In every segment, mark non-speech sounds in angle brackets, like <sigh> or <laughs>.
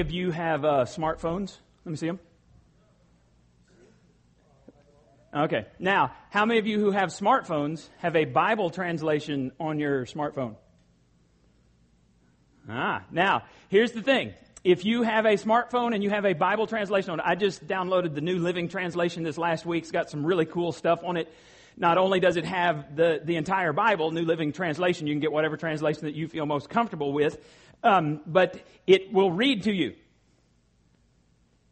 of you have uh, smartphones? Let me see them. Okay. Now, how many of you who have smartphones have a Bible translation on your smartphone? Ah, now, here's the thing. If you have a smartphone and you have a Bible translation on it, I just downloaded the New Living Translation this last week. It's got some really cool stuff on it. Not only does it have the, the entire Bible, New Living Translation, you can get whatever translation that you feel most comfortable with, um, but it will read to you.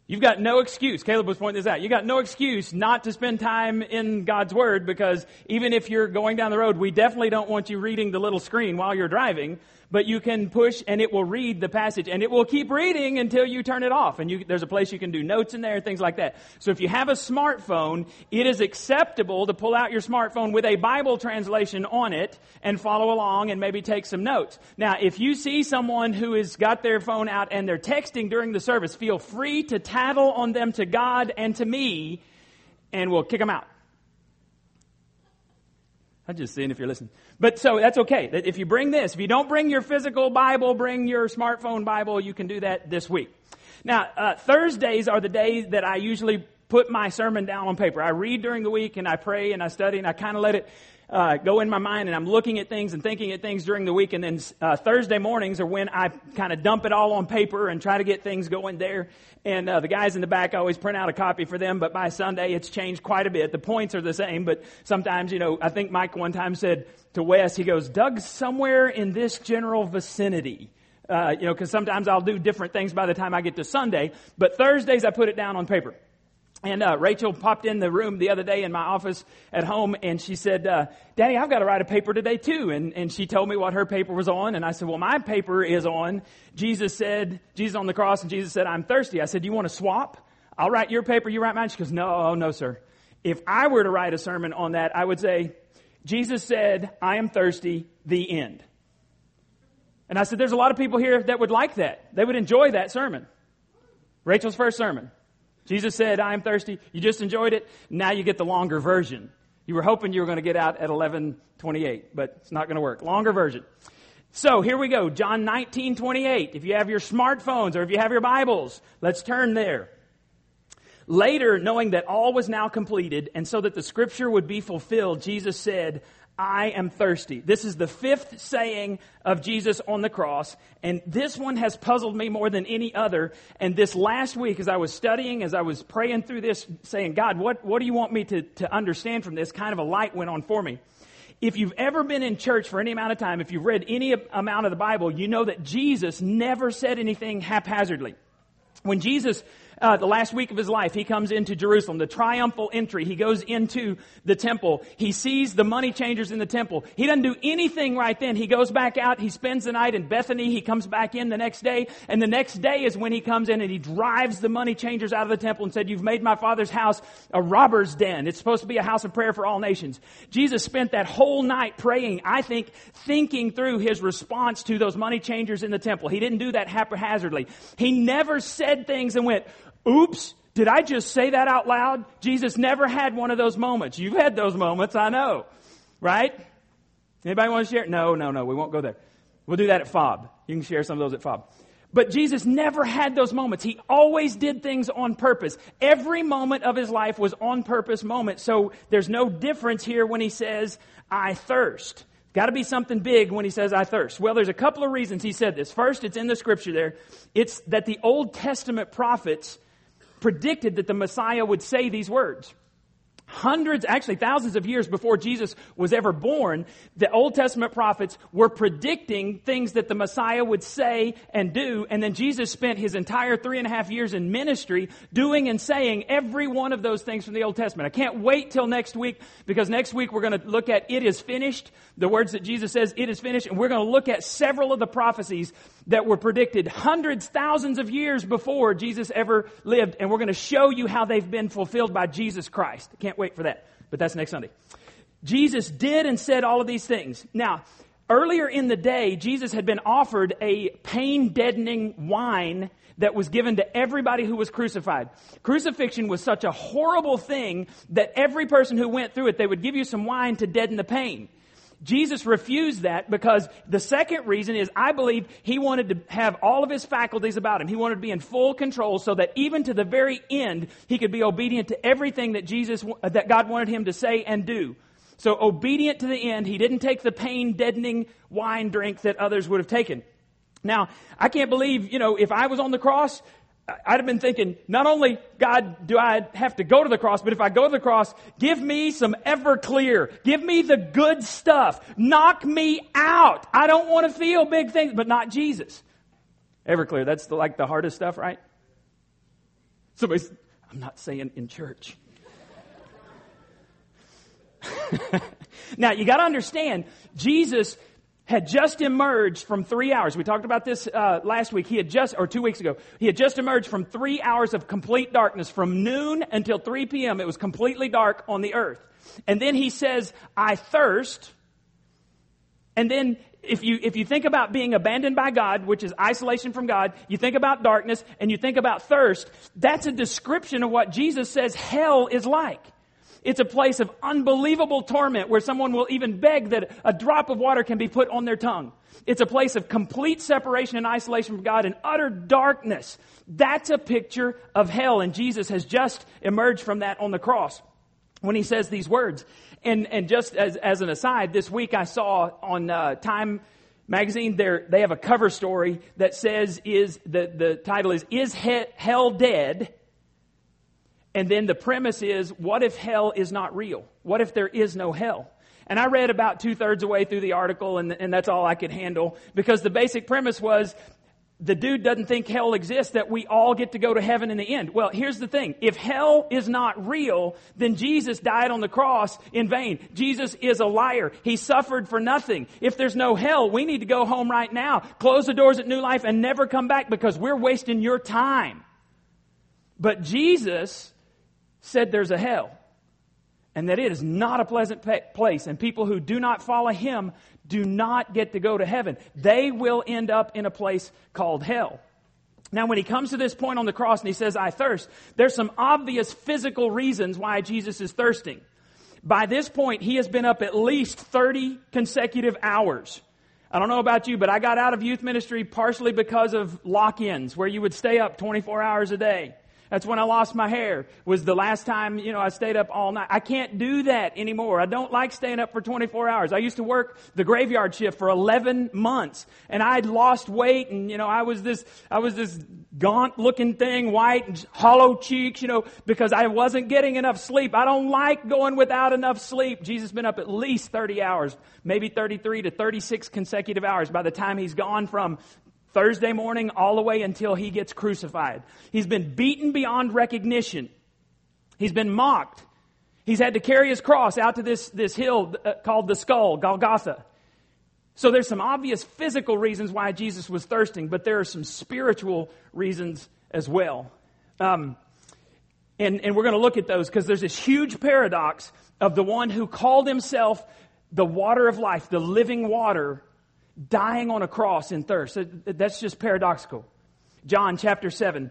You've got no excuse. Caleb was pointing this out. You've got no excuse not to spend time in God's Word because even if you're going down the road, we definitely don't want you reading the little screen while you're driving but you can push and it will read the passage and it will keep reading until you turn it off. And you, there's a place you can do notes in there, things like that. So if you have a smartphone, it is acceptable to pull out your smartphone with a Bible translation on it and follow along and maybe take some notes. Now, if you see someone who has got their phone out and they're texting during the service, feel free to tattle on them to God and to me and we'll kick them out. I'm just seeing if you're listening. But so that's okay. If you bring this, if you don't bring your physical Bible, bring your smartphone Bible, you can do that this week. Now, uh, Thursdays are the days that I usually put my sermon down on paper. I read during the week and I pray and I study and I kind of let it uh, go in my mind and I'm looking at things and thinking at things during the week. And then uh, Thursday mornings are when I kind of dump it all on paper and try to get things going there. And uh, the guys in the back always print out a copy for them, but by Sunday it's changed quite a bit. The points are the same, but sometimes, you know, I think Mike one time said to Wes, he goes, Doug's somewhere in this general vicinity. Uh, you know, because sometimes I'll do different things by the time I get to Sunday, but Thursdays I put it down on paper. And uh, Rachel popped in the room the other day in my office at home, and she said, uh, "Daddy, I've got to write a paper today too." And and she told me what her paper was on, and I said, "Well, my paper is on Jesus said Jesus on the cross, and Jesus said I'm thirsty." I said, "Do "You want to swap? I'll write your paper, you write mine." She goes, "No, oh, no, sir. If I were to write a sermon on that, I would say, Jesus said, I am thirsty. The end." And I said, "There's a lot of people here that would like that. They would enjoy that sermon." Rachel's first sermon. Jesus said, I am thirsty. You just enjoyed it. Now you get the longer version. You were hoping you were going to get out at 1128, but it's not going to work. Longer version. So here we go. John 19, 28. If you have your smartphones or if you have your Bibles, let's turn there. Later, knowing that all was now completed and so that the scripture would be fulfilled, Jesus said, I am thirsty. This is the fifth saying of Jesus on the cross, and this one has puzzled me more than any other. And this last week, as I was studying, as I was praying through this, saying, God, what, what do you want me to, to understand from this? Kind of a light went on for me. If you've ever been in church for any amount of time, if you've read any amount of the Bible, you know that Jesus never said anything haphazardly. When Jesus uh, the last week of his life, he comes into Jerusalem, the triumphal entry. He goes into the temple. He sees the money changers in the temple. He doesn't do anything right then. He goes back out. He spends the night in Bethany. He comes back in the next day. And the next day is when he comes in and he drives the money changers out of the temple and said, you've made my father's house a robber's den. It's supposed to be a house of prayer for all nations. Jesus spent that whole night praying, I think, thinking through his response to those money changers in the temple. He didn't do that haphazardly. He never said things and went, Oops, did I just say that out loud? Jesus never had one of those moments. You've had those moments, I know. Right? Anybody want to share? No, no, no, we won't go there. We'll do that at FOB. You can share some of those at FOB. But Jesus never had those moments. He always did things on purpose. Every moment of his life was on purpose moment. So there's no difference here when he says, I thirst. Got to be something big when he says, I thirst. Well, there's a couple of reasons he said this. First, it's in the scripture there. It's that the Old Testament prophets predicted that the Messiah would say these words hundreds, actually thousands of years before Jesus was ever born, the Old Testament prophets were predicting things that the Messiah would say and do. And then Jesus spent his entire three and a half years in ministry doing and saying every one of those things from the Old Testament. I can't wait till next week because next week we're going to look at it is finished, the words that Jesus says it is finished. And we're going to look at several of the prophecies that were predicted hundreds, thousands of years before Jesus ever lived. And we're going to show you how they've been fulfilled by Jesus Christ. Can't wait for that. But that's next Sunday. Jesus did and said all of these things. Now, earlier in the day, Jesus had been offered a pain deadening wine that was given to everybody who was crucified. Crucifixion was such a horrible thing that every person who went through it, they would give you some wine to deaden the pain. Jesus refused that because the second reason is I believe he wanted to have all of his faculties about him. He wanted to be in full control so that even to the very end, he could be obedient to everything that Jesus, that God wanted him to say and do. So obedient to the end, he didn't take the pain deadening wine drink that others would have taken. Now, I can't believe, you know, if I was on the cross, I'd have been thinking, not only, God, do I have to go to the cross, but if I go to the cross, give me some Everclear. Give me the good stuff. Knock me out. I don't want to feel big things, but not Jesus. Everclear, that's the, like the hardest stuff, right? Somebody's, I'm not saying in church. <laughs> now, you got to understand, Jesus had just emerged from three hours. We talked about this uh, last week. He had just, or two weeks ago, he had just emerged from three hours of complete darkness. From noon until 3 p.m., it was completely dark on the earth. And then he says, I thirst. And then if you, if you think about being abandoned by God, which is isolation from God, you think about darkness and you think about thirst, that's a description of what Jesus says hell is like. It's a place of unbelievable torment where someone will even beg that a drop of water can be put on their tongue. It's a place of complete separation and isolation from God and utter darkness. That's a picture of hell, and Jesus has just emerged from that on the cross when he says these words. And, and just as, as an aside, this week I saw on uh, Time magazine, there they have a cover story that says, is the, the title is, Is Hell Dead? And then the premise is, what if hell is not real? What if there is no hell? And I read about two thirds away through the article and, and that's all I could handle because the basic premise was the dude doesn't think hell exists, that we all get to go to heaven in the end. Well, here's the thing. If hell is not real, then Jesus died on the cross in vain. Jesus is a liar. He suffered for nothing. If there's no hell, we need to go home right now, close the doors at New Life and never come back because we're wasting your time. But Jesus said there's a hell and that it is not a pleasant place and people who do not follow him do not get to go to heaven. They will end up in a place called hell. Now, when he comes to this point on the cross and he says, I thirst, there's some obvious physical reasons why Jesus is thirsting. By this point, he has been up at least 30 consecutive hours. I don't know about you, but I got out of youth ministry partially because of lock-ins where you would stay up 24 hours a day. That's when I lost my hair. Was the last time, you know, I stayed up all night. I can't do that anymore. I don't like staying up for 24 hours. I used to work the graveyard shift for 11 months and I'd lost weight and, you know, I was this, I was this gaunt looking thing, white and hollow cheeks, you know, because I wasn't getting enough sleep. I don't like going without enough sleep. Jesus been up at least 30 hours, maybe 33 to 36 consecutive hours by the time he's gone from Thursday morning all the way until he gets crucified. He's been beaten beyond recognition. He's been mocked. He's had to carry his cross out to this, this hill uh, called the skull, Golgotha. So there's some obvious physical reasons why Jesus was thirsting, but there are some spiritual reasons as well. Um, and, and we're going to look at those because there's this huge paradox of the one who called himself the water of life, the living water, dying on a cross in thirst. That's just paradoxical. John chapter 7,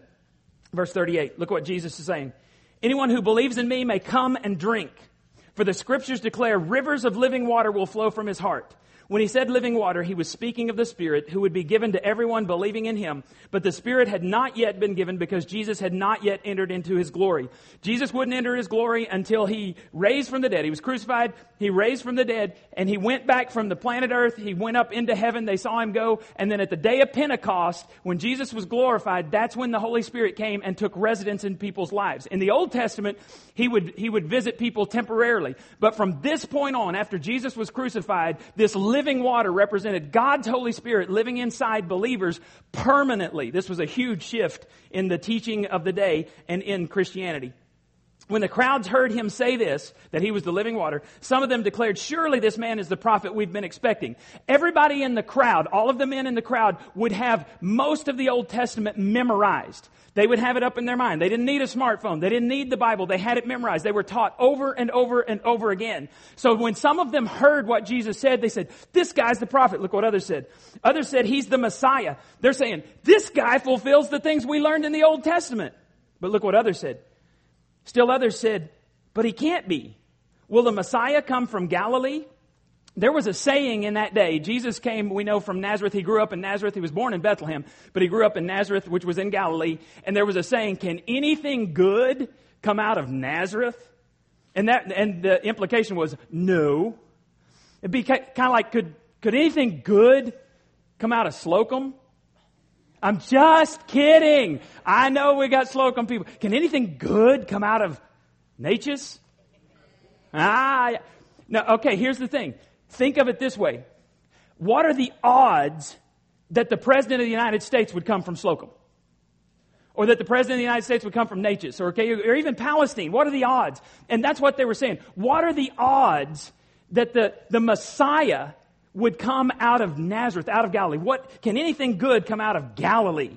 verse 38. Look what Jesus is saying. Anyone who believes in me may come and drink. For the scriptures declare rivers of living water will flow from his heart. When he said living water, he was speaking of the Spirit who would be given to everyone believing in him. But the Spirit had not yet been given because Jesus had not yet entered into his glory. Jesus wouldn't enter his glory until he raised from the dead. He was crucified, he raised from the dead, and he went back from the planet earth. He went up into heaven. They saw him go. And then at the day of Pentecost, when Jesus was glorified, that's when the Holy Spirit came and took residence in people's lives. In the Old Testament, he would, he would visit people temporarily. But from this point on, after Jesus was crucified, this living water represented God's Holy Spirit living inside believers permanently. This was a huge shift in the teaching of the day and in Christianity. When the crowds heard him say this, that he was the living water, some of them declared, surely this man is the prophet we've been expecting. Everybody in the crowd, all of the men in the crowd would have most of the Old Testament memorized. They would have it up in their mind. They didn't need a smartphone. They didn't need the Bible. They had it memorized. They were taught over and over and over again. So when some of them heard what Jesus said, they said, this guy's the prophet. Look what others said. Others said, he's the Messiah. They're saying, this guy fulfills the things we learned in the Old Testament. But look what others said. Still others said, but he can't be. Will the Messiah come from Galilee? there was a saying in that day. Jesus came, we know, from Nazareth. He grew up in Nazareth. He was born in Bethlehem, but he grew up in Nazareth, which was in Galilee. And there was a saying, can anything good come out of Nazareth? And that, and the implication was no. It'd be kind of like, could, could anything good come out of Slocum? I'm just kidding. I know we got Slocum people. Can anything good come out of Natchez? Ah, no, okay, here's the thing. Think of it this way. What are the odds that the President of the United States would come from Slocum? Or that the President of the United States would come from Natchez, or, okay, or even Palestine. What are the odds? And that's what they were saying. What are the odds that the, the Messiah would come out of Nazareth, out of Galilee? What, can anything good come out of Galilee?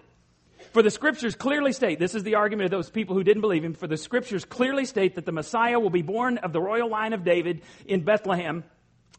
For the scriptures clearly state, this is the argument of those people who didn't believe him, for the scriptures clearly state that the Messiah will be born of the royal line of David in Bethlehem,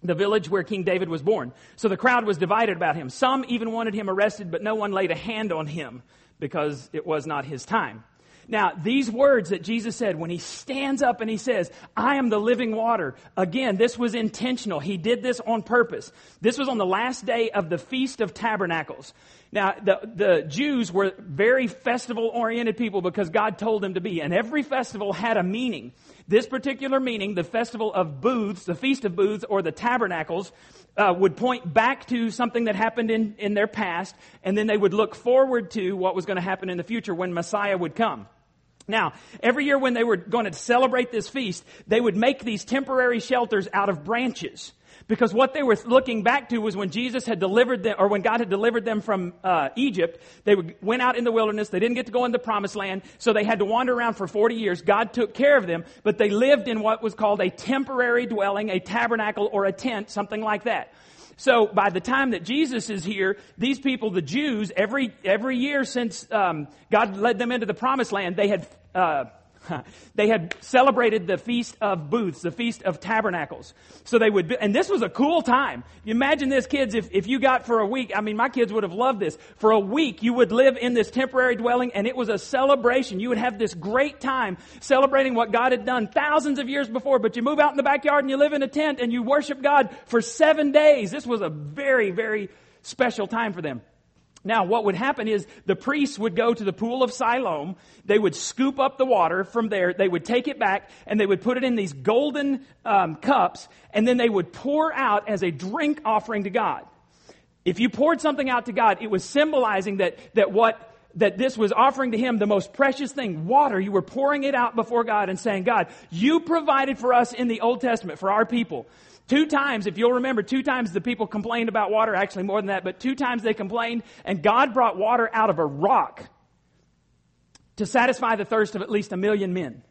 the village where King David was born. So the crowd was divided about him. Some even wanted him arrested, but no one laid a hand on him because it was not his time. Now, these words that Jesus said when he stands up and he says, I am the living water, again, this was intentional. He did this on purpose. This was on the last day of the Feast of Tabernacles. Now, the, the Jews were very festival oriented people because God told them to be, and every festival had a meaning. This particular meaning, the festival of booths, the Feast of Booths, or the Tabernacles, uh, would point back to something that happened in, in their past, and then they would look forward to what was going to happen in the future when Messiah would come. Now, every year when they were going to celebrate this feast, they would make these temporary shelters out of branches. Because what they were looking back to was when Jesus had delivered them, or when God had delivered them from uh, Egypt, they went out in the wilderness. They didn't get to go into the promised land, so they had to wander around for 40 years. God took care of them, but they lived in what was called a temporary dwelling, a tabernacle, or a tent, something like that. So by the time that Jesus is here, these people, the Jews, every every year since um, God led them into the promised land, they had uh, <laughs> they had celebrated the Feast of Booths, the Feast of Tabernacles. So they would, be, and this was a cool time. You imagine this, kids, if, if you got for a week, I mean, my kids would have loved this. For a week, you would live in this temporary dwelling, and it was a celebration. You would have this great time celebrating what God had done thousands of years before, but you move out in the backyard and you live in a tent and you worship God for seven days. This was a very, very special time for them. Now, what would happen is the priests would go to the pool of Siloam. They would scoop up the water from there. They would take it back and they would put it in these golden um, cups and then they would pour out as a drink offering to God. If you poured something out to God, it was symbolizing that, that what that this was offering to him the most precious thing, water. You were pouring it out before God and saying, God, you provided for us in the Old Testament, for our people. Two times, if you'll remember, two times the people complained about water, actually more than that, but two times they complained, and God brought water out of a rock to satisfy the thirst of at least a million men.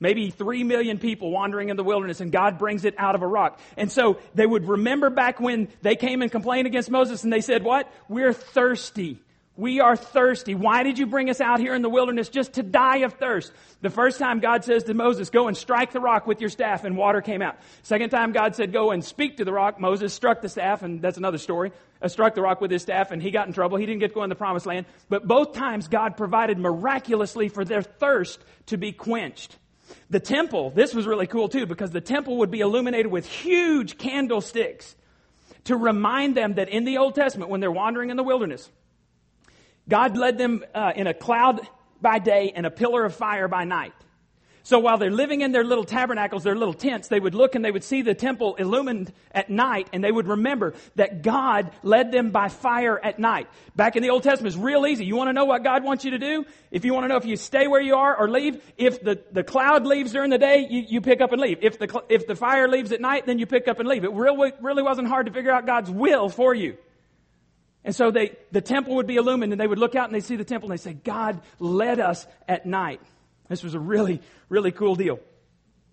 Maybe three million people wandering in the wilderness, and God brings it out of a rock. And so they would remember back when they came and complained against Moses, and they said, What? We're thirsty. We are thirsty. Why did you bring us out here in the wilderness just to die of thirst? The first time God says to Moses, go and strike the rock with your staff and water came out. Second time God said, go and speak to the rock. Moses struck the staff and that's another story. Uh, struck the rock with his staff and he got in trouble. He didn't get to go in the promised land. But both times God provided miraculously for their thirst to be quenched. The temple, this was really cool too because the temple would be illuminated with huge candlesticks to remind them that in the Old Testament when they're wandering in the wilderness, God led them uh, in a cloud by day and a pillar of fire by night. So while they're living in their little tabernacles, their little tents, they would look and they would see the temple illumined at night and they would remember that God led them by fire at night. Back in the Old Testament, it's real easy. You want to know what God wants you to do? If you want to know if you stay where you are or leave, if the, the cloud leaves during the day, you, you pick up and leave. If the, if the fire leaves at night, then you pick up and leave. It really, really wasn't hard to figure out God's will for you. And so they, the temple would be illumined and they would look out and they'd see the temple and they'd say, God led us at night. This was a really, really cool deal.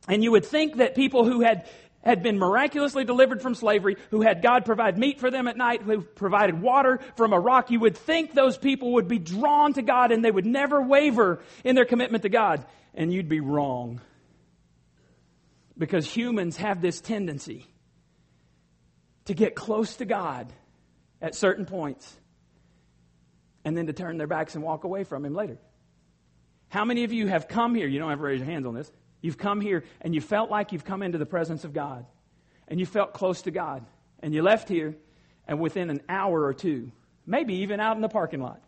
And you would think that people who had, had been miraculously delivered from slavery, who had God provide meat for them at night, who provided water from a rock, you would think those people would be drawn to God and they would never waver in their commitment to God. And you'd be wrong. Because humans have this tendency to get close to God at certain points and then to turn their backs and walk away from Him later. How many of you have come here? You don't have to raise your hands on this. You've come here and you felt like you've come into the presence of God. and you felt close to God. And you left here, and within an hour or two, maybe even out in the parking lot,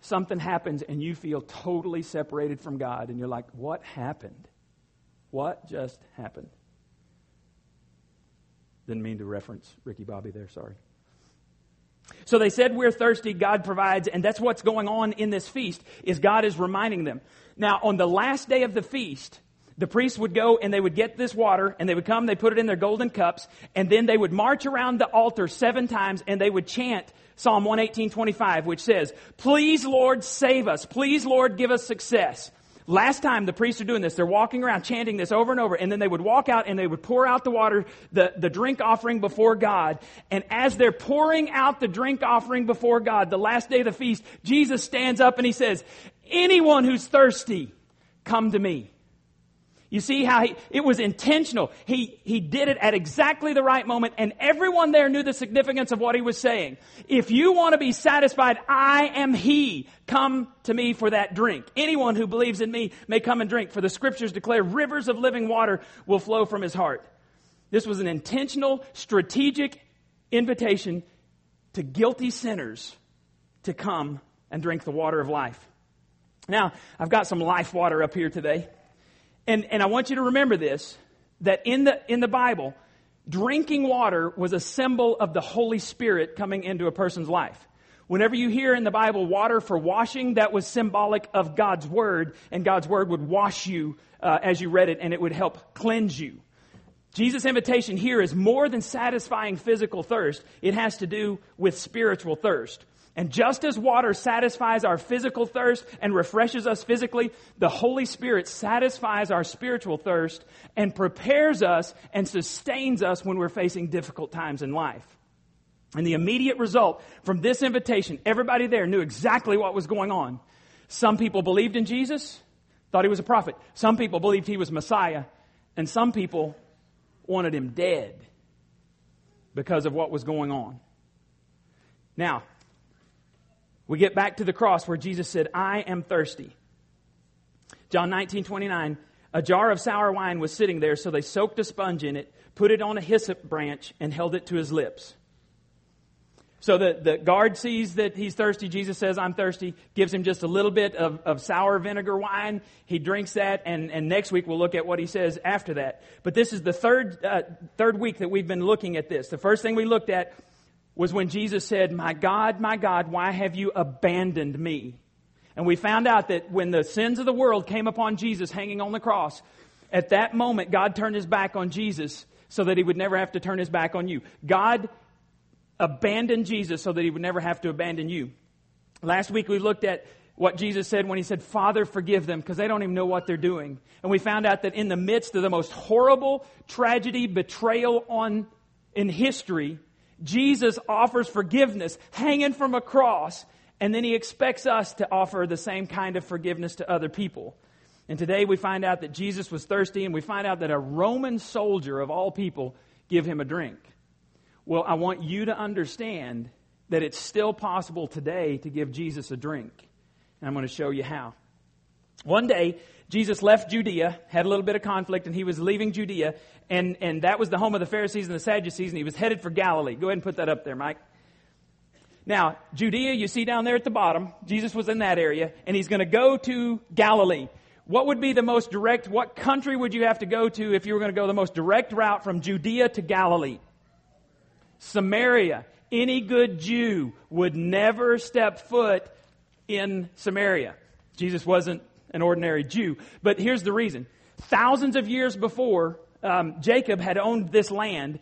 something happens and you feel totally separated from God. And you're like, what happened? What just happened? Didn't mean to reference Ricky Bobby there, sorry. So they said we're thirsty, God provides, and that's what's going on in this feast, is God is reminding them. Now, on the last day of the feast, the priests would go and they would get this water and they would come, they put it in their golden cups, and then they would march around the altar seven times and they would chant Psalm 118, 25, which says, Please, Lord, save us. Please, Lord, give us success. Last time the priests are doing this, they're walking around chanting this over and over, and then they would walk out and they would pour out the water, the, the drink offering before God. And as they're pouring out the drink offering before God, the last day of the feast, Jesus stands up and he says, Anyone who's thirsty, come to me. You see how he, it was intentional. He, he did it at exactly the right moment and everyone there knew the significance of what he was saying. If you want to be satisfied, I am he. Come to me for that drink. Anyone who believes in me may come and drink for the scriptures declare rivers of living water will flow from his heart. This was an intentional, strategic invitation to guilty sinners to come and drink the water of life. Now, I've got some life water up here today. And, and I want you to remember this, that in the, in the Bible, drinking water was a symbol of the Holy Spirit coming into a person's life. Whenever you hear in the Bible water for washing, that was symbolic of God's Word, and God's Word would wash you uh, as you read it, and it would help cleanse you. Jesus' invitation here is more than satisfying physical thirst. It has to do with spiritual thirst. And just as water satisfies our physical thirst and refreshes us physically, the Holy Spirit satisfies our spiritual thirst and prepares us and sustains us when we're facing difficult times in life. And the immediate result from this invitation, everybody there knew exactly what was going on. Some people believed in Jesus, thought he was a prophet. Some people believed he was Messiah. And some people wanted him dead because of what was going on. Now, we get back to the cross where Jesus said, I am thirsty. John 19, 29, a jar of sour wine was sitting there, so they soaked a sponge in it, put it on a hyssop branch, and held it to his lips. So the, the guard sees that he's thirsty. Jesus says, I'm thirsty, gives him just a little bit of, of sour vinegar wine. He drinks that, and, and next week we'll look at what he says after that. But this is the third, uh, third week that we've been looking at this. The first thing we looked at was when Jesus said, My God, my God, why have you abandoned me? And we found out that when the sins of the world came upon Jesus hanging on the cross, at that moment, God turned his back on Jesus so that he would never have to turn his back on you. God abandoned Jesus so that he would never have to abandon you. Last week we looked at what Jesus said when he said, Father, forgive them, because they don't even know what they're doing. And we found out that in the midst of the most horrible tragedy, betrayal on, in history, Jesus offers forgiveness hanging from a cross, and then he expects us to offer the same kind of forgiveness to other people. And today we find out that Jesus was thirsty, and we find out that a Roman soldier of all people give him a drink. Well, I want you to understand that it's still possible today to give Jesus a drink. And I'm going to show you how. One day, Jesus left Judea, had a little bit of conflict, and he was leaving Judea, and, and that was the home of the Pharisees and the Sadducees, and he was headed for Galilee. Go ahead and put that up there, Mike. Now, Judea, you see down there at the bottom, Jesus was in that area, and he's going to go to Galilee. What would be the most direct, what country would you have to go to if you were going to go the most direct route from Judea to Galilee? Samaria. Any good Jew would never step foot in Samaria. Jesus wasn't an ordinary Jew. But here's the reason. Thousands of years before, um, Jacob had owned this land.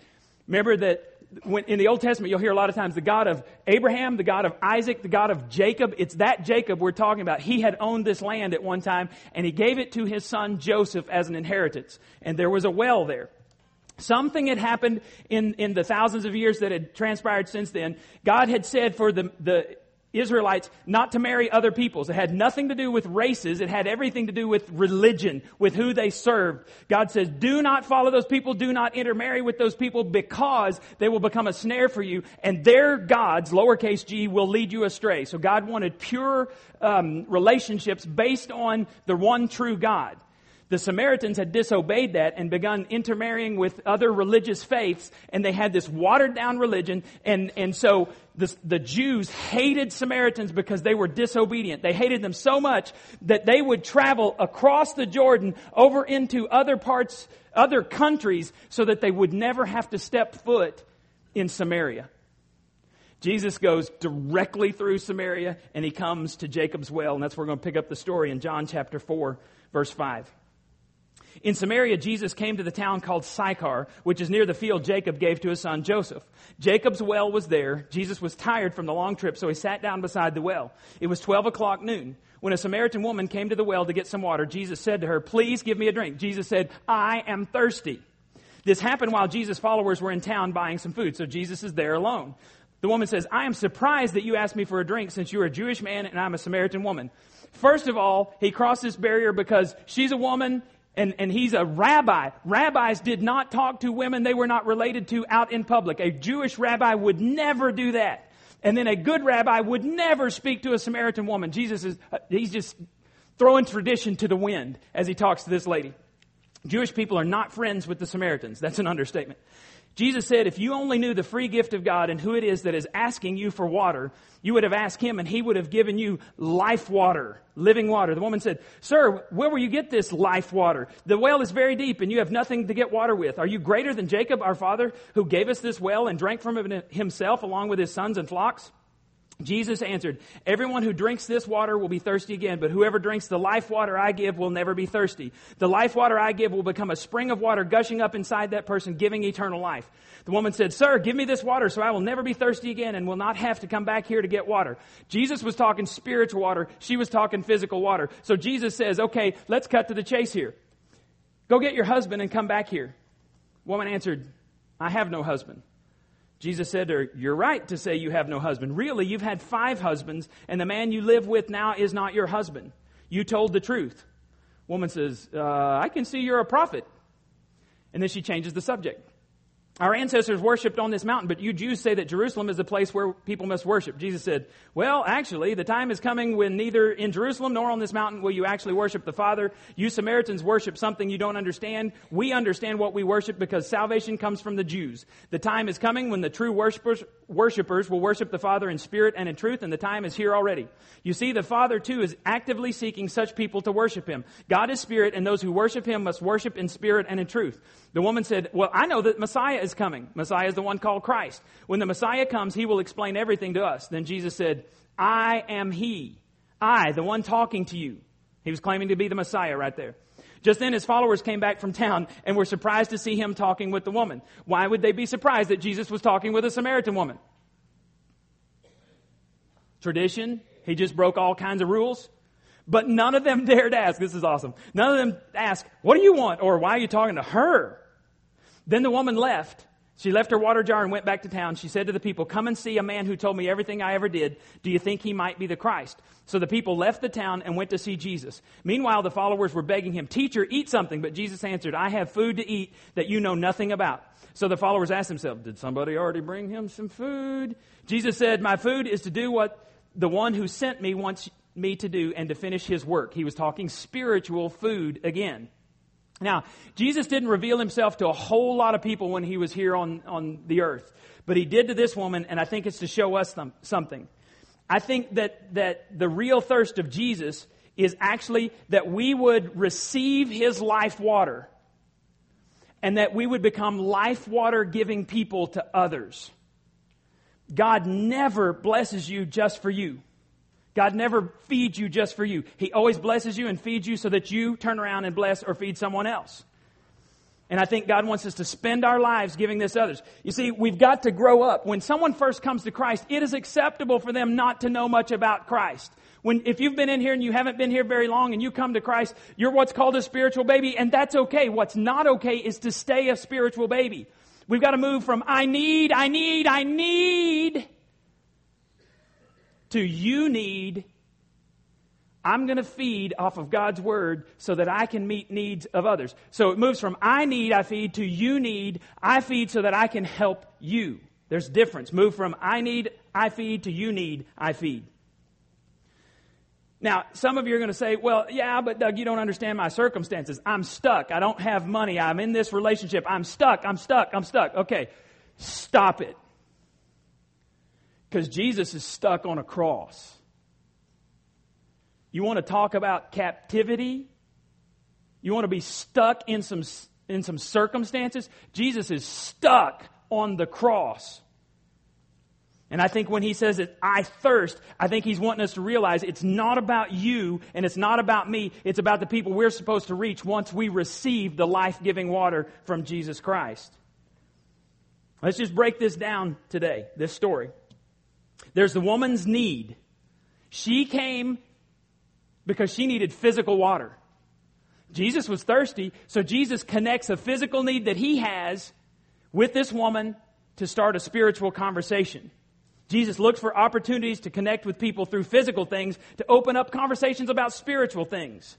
Remember that when, in the Old Testament, you'll hear a lot of times the God of Abraham, the God of Isaac, the God of Jacob. It's that Jacob we're talking about. He had owned this land at one time, and he gave it to his son Joseph as an inheritance. And there was a well there. Something had happened in, in the thousands of years that had transpired since then. God had said for the, the Israelites not to marry other peoples. It had nothing to do with races. It had everything to do with religion, with who they served. God says, do not follow those people. Do not intermarry with those people because they will become a snare for you and their gods, lowercase g, will lead you astray. So God wanted pure um, relationships based on the one true God. The Samaritans had disobeyed that and begun intermarrying with other religious faiths, and they had this watered down religion, and, and so the, the Jews hated Samaritans because they were disobedient. They hated them so much that they would travel across the Jordan over into other parts, other countries, so that they would never have to step foot in Samaria. Jesus goes directly through Samaria and he comes to Jacob's well, and that's where we're going to pick up the story in John chapter 4, verse 5. In Samaria, Jesus came to the town called Sychar, which is near the field Jacob gave to his son Joseph. Jacob's well was there. Jesus was tired from the long trip, so he sat down beside the well. It was 12 o'clock noon. When a Samaritan woman came to the well to get some water, Jesus said to her, Please give me a drink. Jesus said, I am thirsty. This happened while Jesus' followers were in town buying some food, so Jesus is there alone. The woman says, I am surprised that you asked me for a drink since you're a Jewish man and I'm a Samaritan woman. First of all, he crossed this barrier because she's a woman and, and he's a rabbi. Rabbis did not talk to women they were not related to out in public. A Jewish rabbi would never do that. And then a good rabbi would never speak to a Samaritan woman. Jesus is, uh, he's just throwing tradition to the wind as he talks to this lady. Jewish people are not friends with the Samaritans. That's an understatement. Jesus said, if you only knew the free gift of God and who it is that is asking you for water, you would have asked him and he would have given you life water, living water. The woman said, Sir, where will you get this life water? The well is very deep and you have nothing to get water with. Are you greater than Jacob, our father, who gave us this well and drank from it himself along with his sons and flocks? Jesus answered, Everyone who drinks this water will be thirsty again, but whoever drinks the life water I give will never be thirsty. The life water I give will become a spring of water gushing up inside that person, giving eternal life. The woman said, Sir, give me this water so I will never be thirsty again and will not have to come back here to get water. Jesus was talking spiritual water. She was talking physical water. So Jesus says, Okay, let's cut to the chase here. Go get your husband and come back here. Woman answered, I have no husband. Jesus said to her, You're right to say you have no husband. Really, you've had five husbands, and the man you live with now is not your husband. You told the truth. Woman says, uh, I can see you're a prophet. And then she changes the subject. Our ancestors worshipped on this mountain, but you Jews say that Jerusalem is the place where people must worship. Jesus said, Well, actually, the time is coming when neither in Jerusalem nor on this mountain will you actually worship the Father. You Samaritans worship something you don't understand. We understand what we worship because salvation comes from the Jews. The time is coming when the true worshipers, worshipers will worship the Father in spirit and in truth, and the time is here already. You see, the Father too is actively seeking such people to worship Him. God is spirit, and those who worship Him must worship in spirit and in truth. The woman said, Well, I know that Messiah is coming. Messiah is the one called Christ. When the Messiah comes, he will explain everything to us. Then Jesus said, I am he. I, the one talking to you. He was claiming to be the Messiah right there. Just then his followers came back from town and were surprised to see him talking with the woman. Why would they be surprised that Jesus was talking with a Samaritan woman? Tradition. He just broke all kinds of rules. But none of them <laughs> dared ask. This is awesome. None of them asked, What do you want? Or why are you talking to her? Then the woman left. She left her water jar and went back to town. She said to the people, Come and see a man who told me everything I ever did. Do you think he might be the Christ? So the people left the town and went to see Jesus. Meanwhile, the followers were begging him, Teacher, eat something. But Jesus answered, I have food to eat that you know nothing about. So the followers asked themselves, Did somebody already bring him some food? Jesus said, My food is to do what the one who sent me wants me to do and to finish his work. He was talking spiritual food again. Now, Jesus didn't reveal himself to a whole lot of people when he was here on, on the earth, but he did to this woman, and I think it's to show us some, something. I think that, that the real thirst of Jesus is actually that we would receive his life water and that we would become life water giving people to others. God never blesses you just for you. God never feeds you just for you. He always blesses you and feeds you so that you turn around and bless or feed someone else. And I think God wants us to spend our lives giving this others. You see, we've got to grow up. When someone first comes to Christ, it is acceptable for them not to know much about Christ. When, if you've been in here and you haven't been here very long and you come to Christ, you're what's called a spiritual baby, and that's okay. What's not okay is to stay a spiritual baby. We've got to move from I need, I need, I need to you need, I'm going to feed off of God's word so that I can meet needs of others. So it moves from I need, I feed to you need, I feed so that I can help you. There's difference. Move from I need, I feed to you need, I feed. Now, some of you are going to say, well, yeah, but Doug, you don't understand my circumstances. I'm stuck. I don't have money. I'm in this relationship. I'm stuck. I'm stuck. I'm stuck. Okay, stop it. Because Jesus is stuck on a cross. You want to talk about captivity? You want to be stuck in some, in some circumstances? Jesus is stuck on the cross. And I think when he says that I thirst, I think he's wanting us to realize it's not about you and it's not about me. It's about the people we're supposed to reach once we receive the life giving water from Jesus Christ. Let's just break this down today, this story. There's the woman's need. She came because she needed physical water. Jesus was thirsty, so Jesus connects a physical need that he has with this woman to start a spiritual conversation. Jesus looks for opportunities to connect with people through physical things to open up conversations about spiritual things.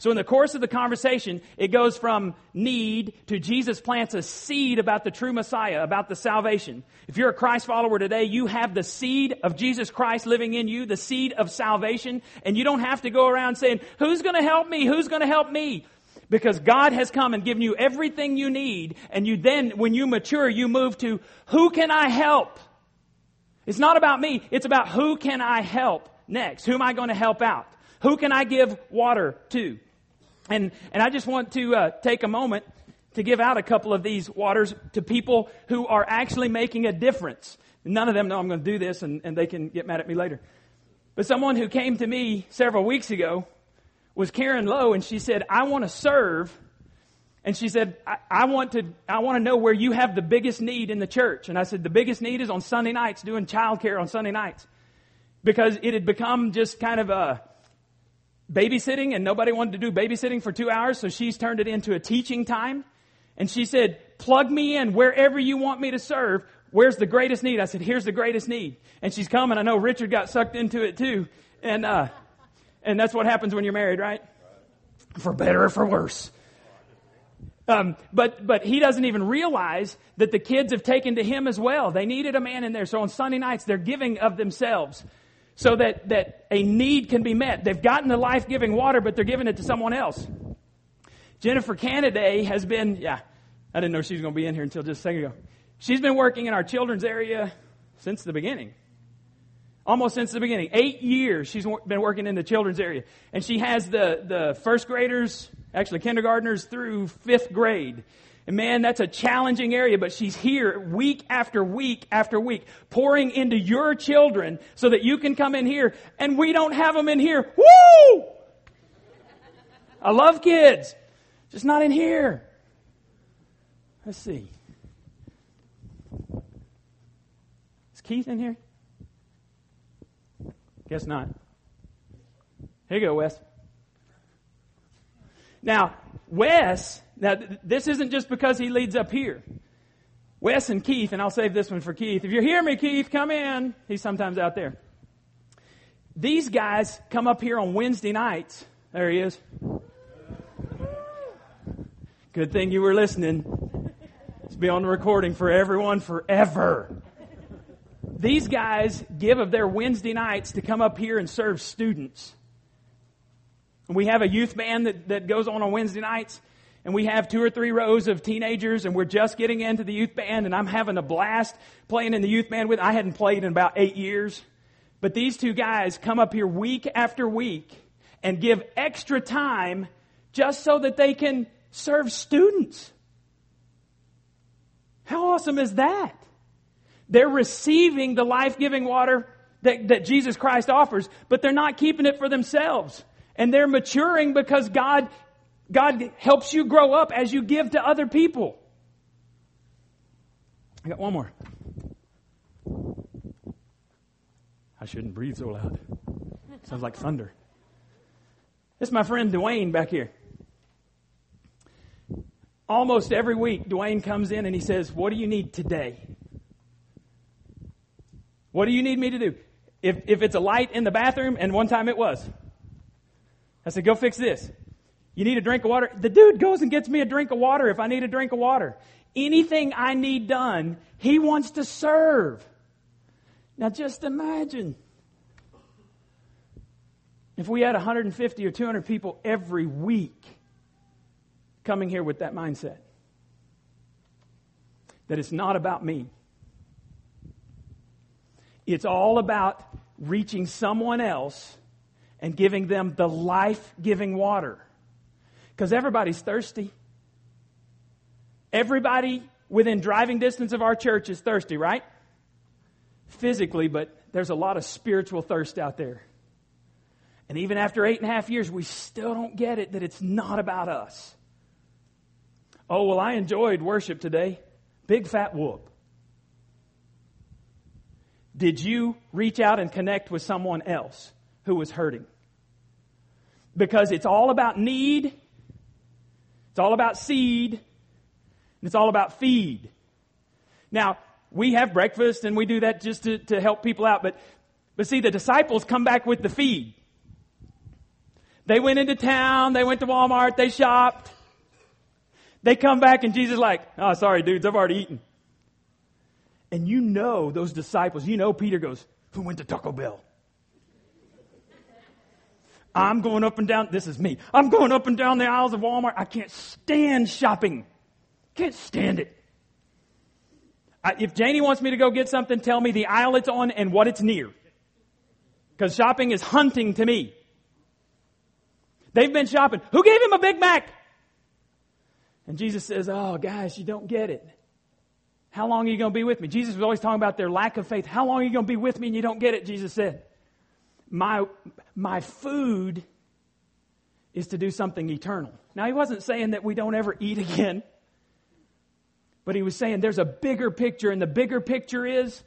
So in the course of the conversation, it goes from need to Jesus plants a seed about the true Messiah, about the salvation. If you're a Christ follower today, you have the seed of Jesus Christ living in you, the seed of salvation, and you don't have to go around saying, who's gonna help me? Who's gonna help me? Because God has come and given you everything you need, and you then, when you mature, you move to, who can I help? It's not about me. It's about who can I help next? Who am I going to help out? Who can I give water to? And, and I just want to uh, take a moment to give out a couple of these waters to people who are actually making a difference. None of them know I'm going to do this and, and they can get mad at me later. But someone who came to me several weeks ago was Karen Lowe and she said, I want to serve and she said, I, I, want to, I want to know where you have the biggest need in the church. And I said, the biggest need is on Sunday nights, doing childcare on Sunday nights. Because it had become just kind of a babysitting and nobody wanted to do babysitting for two hours. So she's turned it into a teaching time. And she said, plug me in wherever you want me to serve. Where's the greatest need? I said, here's the greatest need. And she's coming. I know Richard got sucked into it too. And, uh, and that's what happens when you're married, right? For better or for worse. Um, but but he doesn't even realize that the kids have taken to him as well. They needed a man in there. So on Sunday nights, they're giving of themselves so that, that a need can be met. They've gotten the life giving water, but they're giving it to someone else. Jennifer Canaday has been, yeah, I didn't know she was going to be in here until just a second ago. She's been working in our children's area since the beginning. Almost since the beginning. Eight years she's been working in the children's area. And she has the, the first graders actually kindergartners through fifth grade. And man, that's a challenging area, but she's here week after week after week, pouring into your children so that you can come in here, and we don't have them in here. Woo! I love kids, just not in here. Let's see. Is Keith in here? Guess not. Here you go, Wes. Now, Wes, now this isn't just because he leads up here. Wes and Keith, and I'll save this one for Keith. If you hear me, Keith, come in. He's sometimes out there. These guys come up here on Wednesday nights. There he is. Good thing you were listening. It's be on the recording for everyone forever. These guys give of their Wednesday nights to come up here and serve students. We have a youth band that, that goes on on Wednesday nights, and we have two or three rows of teenagers, and we're just getting into the youth band, and I'm having a blast playing in the youth band with. I hadn't played in about eight years, but these two guys come up here week after week and give extra time just so that they can serve students. How awesome is that? They're receiving the life giving water that, that Jesus Christ offers, but they're not keeping it for themselves and they're maturing because God, God helps you grow up as you give to other people. I got one more. I shouldn't breathe so loud. Sounds like thunder. Is my friend Dwayne back here. Almost every week, Dwayne comes in and he says, What do you need today? What do you need me to do? If, if it's a light in the bathroom, and one time it was, I said, go fix this. You need a drink of water? The dude goes and gets me a drink of water if I need a drink of water. Anything I need done, he wants to serve. Now just imagine. If we had 150 or 200 people every week coming here with that mindset, that it's not about me, it's all about reaching someone else and giving them the life giving water. Because everybody's thirsty. Everybody within driving distance of our church is thirsty, right? Physically, but there's a lot of spiritual thirst out there. And even after eight and a half years, we still don't get it that it's not about us. Oh, well, I enjoyed worship today. Big fat whoop. Did you reach out and connect with someone else who was hurting? Because it's all about need, it's all about seed, and it's all about feed. Now, we have breakfast and we do that just to, to help people out, but, but see, the disciples come back with the feed. They went into town, they went to Walmart, they shopped. They come back and Jesus like, oh, sorry, dudes, I've already eaten. And you know those disciples, you know Peter goes, who went to Taco Bell? I'm going up and down, this is me. I'm going up and down the aisles of Walmart. I can't stand shopping. Can't stand it. I, if Janie wants me to go get something, tell me the aisle it's on and what it's near. Because shopping is hunting to me. They've been shopping. Who gave him a Big Mac? And Jesus says, Oh, guys, you don't get it. How long are you going to be with me? Jesus was always talking about their lack of faith. How long are you going to be with me and you don't get it? Jesus said, My, my food is to do something eternal. Now, he wasn't saying that we don't ever eat again, but he was saying there's a bigger picture, and the bigger picture is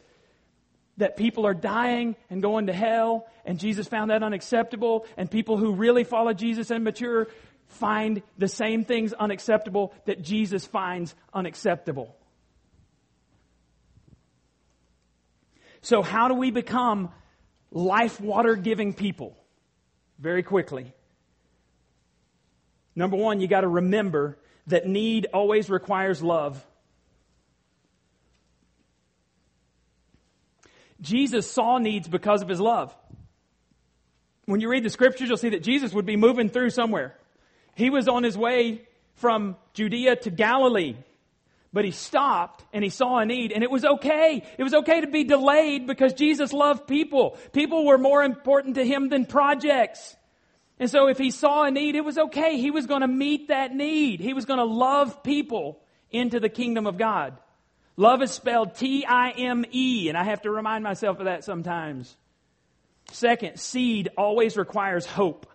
that people are dying and going to hell, and Jesus found that unacceptable, and people who really follow Jesus and mature find the same things unacceptable that Jesus finds unacceptable. So, how do we become life water giving people? Very quickly. Number one, you got to remember that need always requires love. Jesus saw needs because of his love. When you read the scriptures, you'll see that Jesus would be moving through somewhere. He was on his way from Judea to Galilee. But he stopped and he saw a need and it was okay. It was okay to be delayed because Jesus loved people. People were more important to him than projects. And so if he saw a need, it was okay. He was going to meet that need. He was going to love people into the kingdom of God. Love is spelled T-I-M-E and I have to remind myself of that sometimes. Second, seed always requires hope.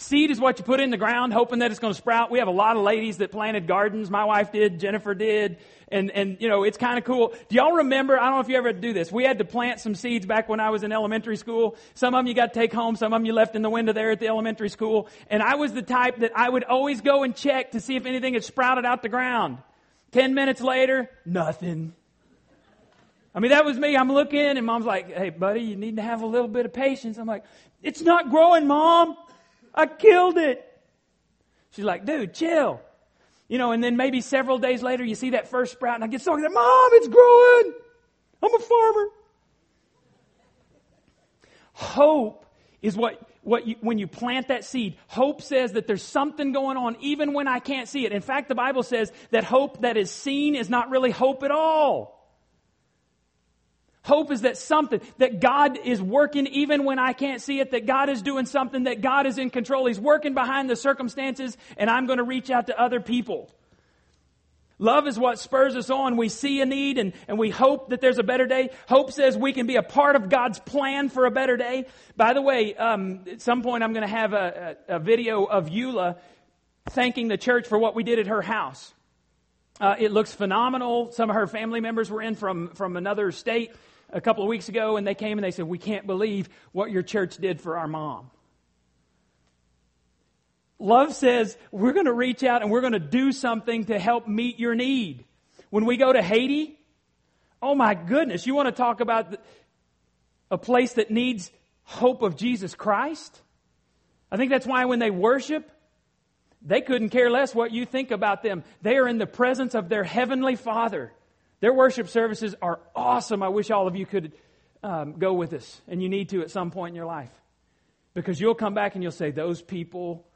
Seed is what you put in the ground hoping that it's going to sprout. We have a lot of ladies that planted gardens. My wife did, Jennifer did, and, and, you know, it's kind of cool. Do y'all remember, I don't know if you ever do this, we had to plant some seeds back when I was in elementary school. Some of them you got to take home, some of them you left in the window there at the elementary school. And I was the type that I would always go and check to see if anything had sprouted out the ground. Ten minutes later, nothing. I mean, that was me. I'm looking and mom's like, hey buddy, you need to have a little bit of patience. I'm like, it's not growing, mom. I killed it. She's like, dude, chill. You know, and then maybe several days later you see that first sprout and I get so excited, Mom, it's growing. I'm a farmer. Hope is what, what you, when you plant that seed, hope says that there's something going on even when I can't see it. In fact, the Bible says that hope that is seen is not really hope at all. Hope is that something, that God is working even when I can't see it, that God is doing something, that God is in control. He's working behind the circumstances, and I'm going to reach out to other people. Love is what spurs us on. We see a need and, and we hope that there's a better day. Hope says we can be a part of God's plan for a better day. By the way, um, at some point I'm going to have a, a, a, video of Eula thanking the church for what we did at her house. Uh, it looks phenomenal. Some of her family members were in from, from another state a couple of weeks ago and they came and they said, We can't believe what your church did for our mom. Love says we're going to reach out and we're going to do something to help meet your need. When we go to Haiti, oh my goodness, you want to talk about a place that needs hope of Jesus Christ? I think that's why when they worship, they couldn't care less what you think about them. They are in the presence of their heavenly Father. Their worship services are awesome. I wish all of you could um, go with us, and you need to at some point in your life. Because you'll come back and you'll say, Those people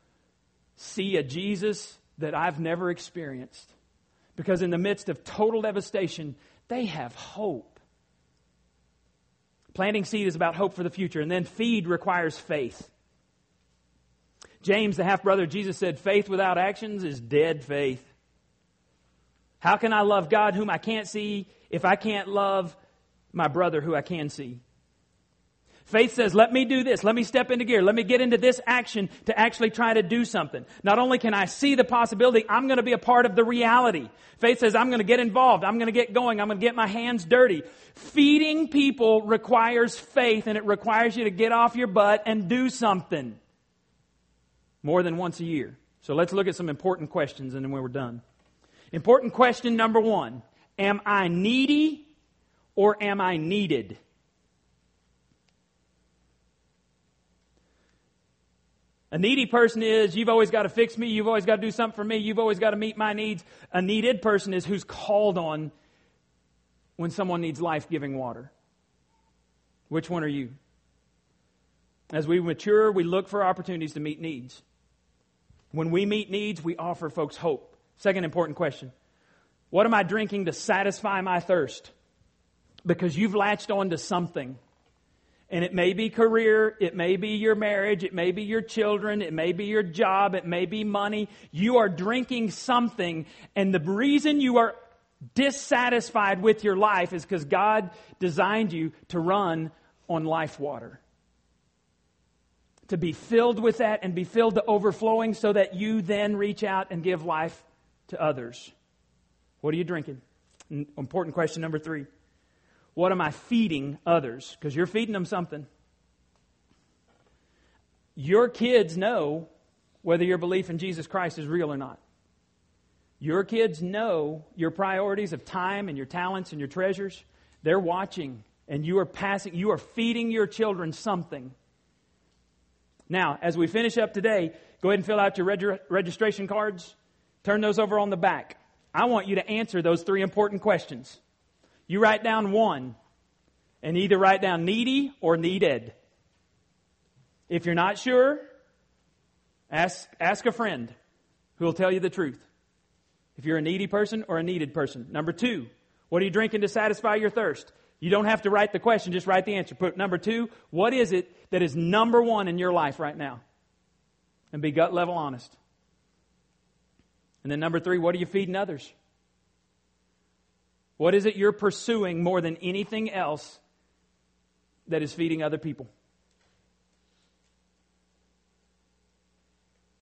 see a Jesus that I've never experienced. Because in the midst of total devastation, they have hope. Planting seed is about hope for the future, and then feed requires faith. James, the half brother Jesus, said, Faith without actions is dead faith. How can I love God whom I can't see if I can't love my brother who I can see? Faith says, let me do this. Let me step into gear. Let me get into this action to actually try to do something. Not only can I see the possibility, I'm going to be a part of the reality. Faith says, I'm going to get involved. I'm going to get going. I'm going to get my hands dirty. Feeding people requires faith and it requires you to get off your butt and do something more than once a year. So let's look at some important questions and then when we're done. Important question number one. Am I needy or am I needed? A needy person is, you've always got to fix me, you've always got to do something for me, you've always got to meet my needs. A needed person is who's called on when someone needs life giving water. Which one are you? As we mature, we look for opportunities to meet needs. When we meet needs, we offer folks hope. Second important question What am I drinking to satisfy my thirst? Because you've latched on to something and it may be career, it may be your marriage, it may be your children, it may be your job, it may be money. You are drinking something, and the reason you are dissatisfied with your life is because God designed you to run on life water. To be filled with that and be filled to overflowing so that you then reach out and give life to others. What are you drinking? Important question number three. What am I feeding others? Because you're feeding them something. Your kids know whether your belief in Jesus Christ is real or not. Your kids know your priorities of time and your talents and your treasures. They're watching, and you are passing, you are feeding your children something. Now, as we finish up today, go ahead and fill out your reg- registration cards. Turn those over on the back. I want you to answer those three important questions. You write down one and either write down needy or needed. If you're not sure, ask, ask a friend who will tell you the truth. If you're a needy person or a needed person. Number two, what are you drinking to satisfy your thirst? You don't have to write the question, just write the answer. Put number two, what is it that is number one in your life right now? And be gut level honest. And then number three, what are you feeding others? What is it you're pursuing more than anything else that is feeding other people?